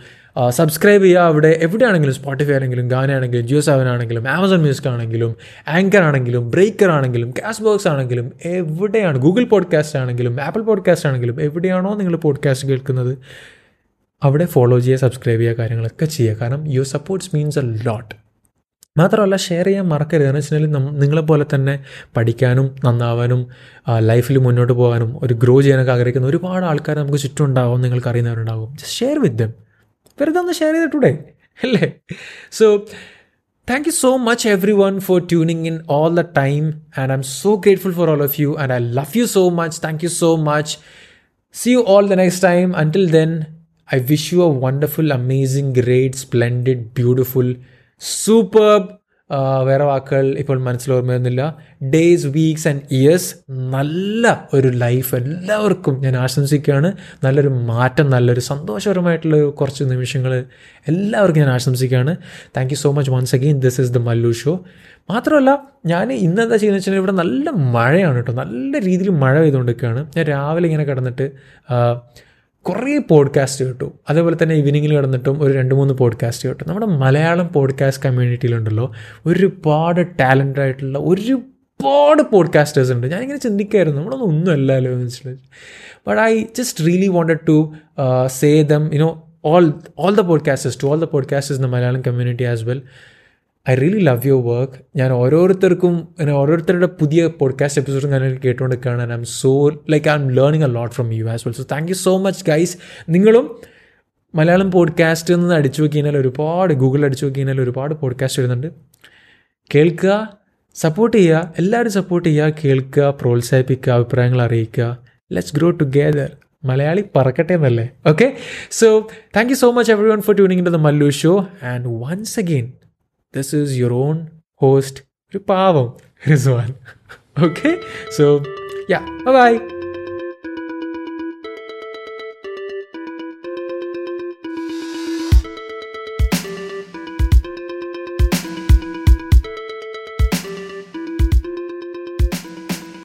സബ്സ്ക്രൈബ് ചെയ്യുക അവിടെ. എവിടെയാണെങ്കിലും സ്പോട്ടിഫൈ ആണെങ്കിലും ഗാന ആണെങ്കിലും ജിയോ സെവൻ ആണെങ്കിലും ആമസോൺ മ്യൂസിക് ആണെങ്കിലും ആങ്കർ ആണെങ്കിലും ബ്രേക്കർ ആണെങ്കിലും ക്യാഷ് ബോക്സ് ആണെങ്കിലും എവിടെയാണ്? ഗൂഗിൾ പോഡ്കാസ്റ്റ് ആണെങ്കിലും ആപ്പിൾ പോഡ്കാസ്റ്റ് ആണെങ്കിലും എവിടെയാണോ നിങ്ങൾ പോഡ്കാസ്റ്റ് കേൾക്കുന്നത്? അവിടെ ഫോളോ ചെയ്യുക സബ്സ്ക്രൈബ് ചെയ്യുക കാര്യങ്ങളൊക്കെ ചെയ്യുക. കാരണം your supports means a lot മാത്രമല്ല ഷെയർ ചെയ്യാൻ മറക്കരുത്. എന്ന് വെച്ചാൽ നിങ്ങളെപ്പോലെ തന്നെ പഠിക്കാനും നന്നാവാനും ലൈഫിൽ മുന്നോട്ട് പോകാനും ഒരു ഗ്രോ ചെയ്യാനൊക്കെ ആഗ്രഹിക്കുന്ന ഒരുപാട് ആൾക്കാർ നമുക്ക് ചുറ്റും ഉണ്ടാവും നിങ്ങൾക്ക് അറിയുന്നവരുണ്ടാകും ജസ്റ്റ് ഷെയർ വിത്ത് ദം വെറുതെ ഒന്ന് ഷെയർ ചെയ്തിട്ടൂടെ അല്ലേ so thank you so much everyone for tuning in all the time and I am so grateful for all of you and I love you so much thank you so much See you all the next time. Until then, I wish you a wonderful, amazing, great, splendid, beautiful, superb ആ, വേറെ വാക്കുകൾ ഇപ്പോൾ മനസ്സിൽ ഓർമ്മ വരുന്നില്ല days weeks and years നല്ല ഒരു life എല്ലാവർക്കും ഞാൻ ആശംസിക്കുകയാണ്. നല്ലൊരു മാറ്റം നല്ലൊരു സന്തോഷപരമായിട്ടുള്ള കുറച്ച് നിമിഷങ്ങൾ എല്ലാവർക്കും ഞാൻ ആശംസിക്കുകയാണ്. Thank you so much once again this is the Mallu show മാത്രമല്ല ഞാൻ ഇന്ന് എന്താ ചെയ്യുന്നത് വെച്ചാൽ ഇവിടെ നല്ല മഴയാണ് കേട്ടോ. നല്ല രീതിയിൽ മഴ പെയ്തുകൊണ്ടിരിക്കുകയാണ്. ഞാൻ രാവിലെ ഇങ്ങനെ കിടന്നിട്ട് കുറേ പോഡ്കാസ്റ്റ് കേട്ടു. അതേപോലെ തന്നെ ഈവനിങ്ങിൽ കിടന്നിട്ടും ഒരു രണ്ട് മൂന്ന് പോഡ്കാസ്റ്റ് കേട്ടു. നമ്മുടെ മലയാളം പോഡ്കാസ്റ്റ് കമ്മ്യൂണിറ്റിയിലുണ്ടല്ലോ ഒരുപാട് ടാലന്റ് ആയിട്ടുള്ള ഒരുപാട് പോഡ്കാസ്റ്റേഴ്സ് ഉണ്ട്. ഞാനിങ്ങനെ ചിന്തിക്കായിരുന്നു നമ്മളൊന്നും ഒന്നും അല്ലല്ലോ എന്ന് വെച്ചിട്ടുണ്ടെങ്കിൽ but I just really wanted to say them you know all all the podcasters to all the podcasters in the Malayalam community as well I really love your work ഞാൻ ഓരോരുത്തർക്കും ഓരോരുത്തരുടെ പുതിയ പോഡ്കാസ്റ്റ് എപ്പിസോഡും ഞാൻ കേട്ടുകൊണ്ടിരിക്കുകയാണ് I'm so like I'm learning a lot from you as well so thank you so much guys നിങ്ങളും Malayalam podcast എന്ന് അടിച്ചു നോക്കി കഴിഞ്ഞാൽ ഒരുപാട് ഗൂഗിളിൽ അടിച്ചു നോക്കി കഴിഞ്ഞാൽ ഒരുപാട് പോഡ്കാസ്റ്റ് വരുന്നുണ്ട്. കേൾക്കുക സപ്പോർട്ട് ചെയ്യുക എല്ലാവരും സപ്പോർട്ട് ചെയ്യുക കേൾക്കുക പ്രോത്സാഹിപ്പിക്കുക അഭിപ്രായങ്ങൾ അറിയിക്കുക. ലെറ്റ്സ് ഗ്രോ ടുഗെദർ മലയാളി പറക്കട്ടെ എന്നല്ലേ? Okay so thank you so much everyone for tuning to the Mallu show and once again This is your own host, Ripavam Rizwan. okay? So, yeah, bye bye.